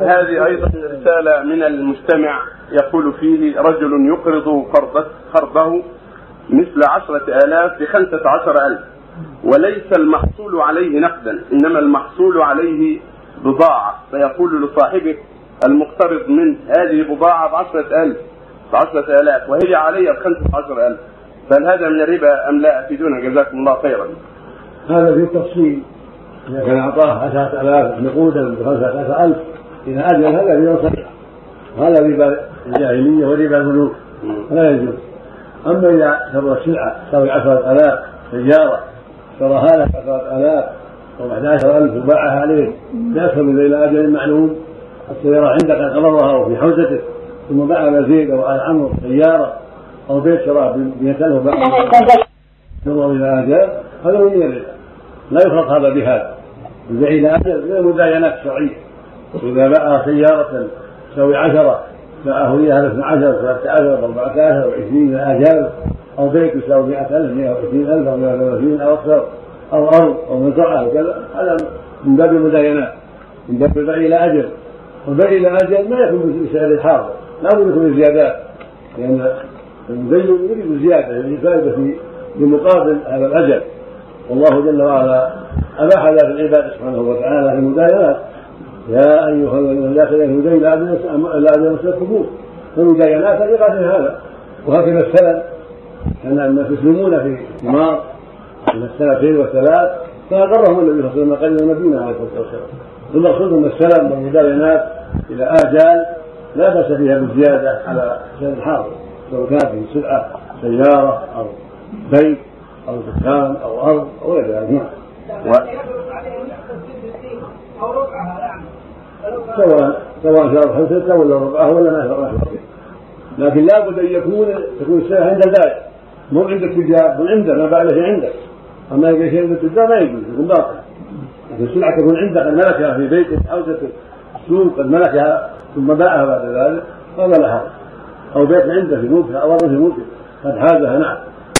وهذه أيضا رسالة من المستمع يقول فيه رجل يقرض قرضه مثل عشرة آلاف بخمسة عشر ألف وليس المحصول عليه نقدا إنما المحصول عليه بضاعة. فيقول لصاحبه المقترض من هذه بضاعة بعشرة ألف بعشرة آلاف وهي علي بخمسة عشر ألف. فهل هذا من الربا أم لا؟ أفيدونا جزاكم الله خيرا. هذا في التفصيل كان أعطاه عشرة آلاف نقودا بخمسة ألف إذا أجل هذا ربا صحيح وهذا ربا الجاهلية وربا الملوك. لا يجوز. أما إذا شرى السلعة تساوي عشرة آلاف سيارة شراها لك عشرة آلاف أو 11000 وباعها عليه لا يصل إلى أجل معلوم. السيارة عندك قبضها أو في حوزتك ثم باع زيد أو آل عمرو سيارة أو بيت شراه ب 100000 وباعها. نظر إلى أجل هذا من الربا لا يفرق هذا بهذا. إلى أجل من المداينات الشرعية إذا باع سيارة تساوي عشرة باعه إياها 12 13 14 و20 آجال أو بيت يساوي 100000 120000 أو 130 أو أكثر أو أرض أو مزرعة وكذا هذا من باب المداينات من باب البيع إلى أجل. والبيع إلى أجل ما يكون بسعر الحاضر لا بد يكون زيادات لأن المدين يريد الزيادة يعني فائدة في بمقابل هذا الأجل. والله جل وعلا أباح ذلك العباد سبحانه وتعالى في المداينات. يا أيها الذين لا تدين لا أجل مسلكم فالمداينات لغاية هذا. وهكذا السلم كان الناس يسلمون في ثمار من السنتين والثلاث فأقرهم النبي صلى الله عليه وسلم قدم المدينة عليه الصلاة والسلام. المقصود أن السلم والمداينات إلى آجال لا بأس فيها بالزيادة على سعر الحاضر سواء كانت في سلعة سيارة أو بيت أو دكان أو أرض أو غير ذلك نعم سواء سواء شرب حلتك ولا ربعها ولا ما شرب لكن لابد أن يكون تكون السلعه عند البائع. مو عند التجار مو عنده ما باع له عندك أما إذا شيء عند التجار ما يجوز يكون باطل. لكن السلعة تكون عندك قد ملكها في بيتك حوزتك السوق قد ملكها ثم باعها بعد ذلك هذا حرج أو بيت عنده في ملكها أو أرض في ملكه قد حازها نعم.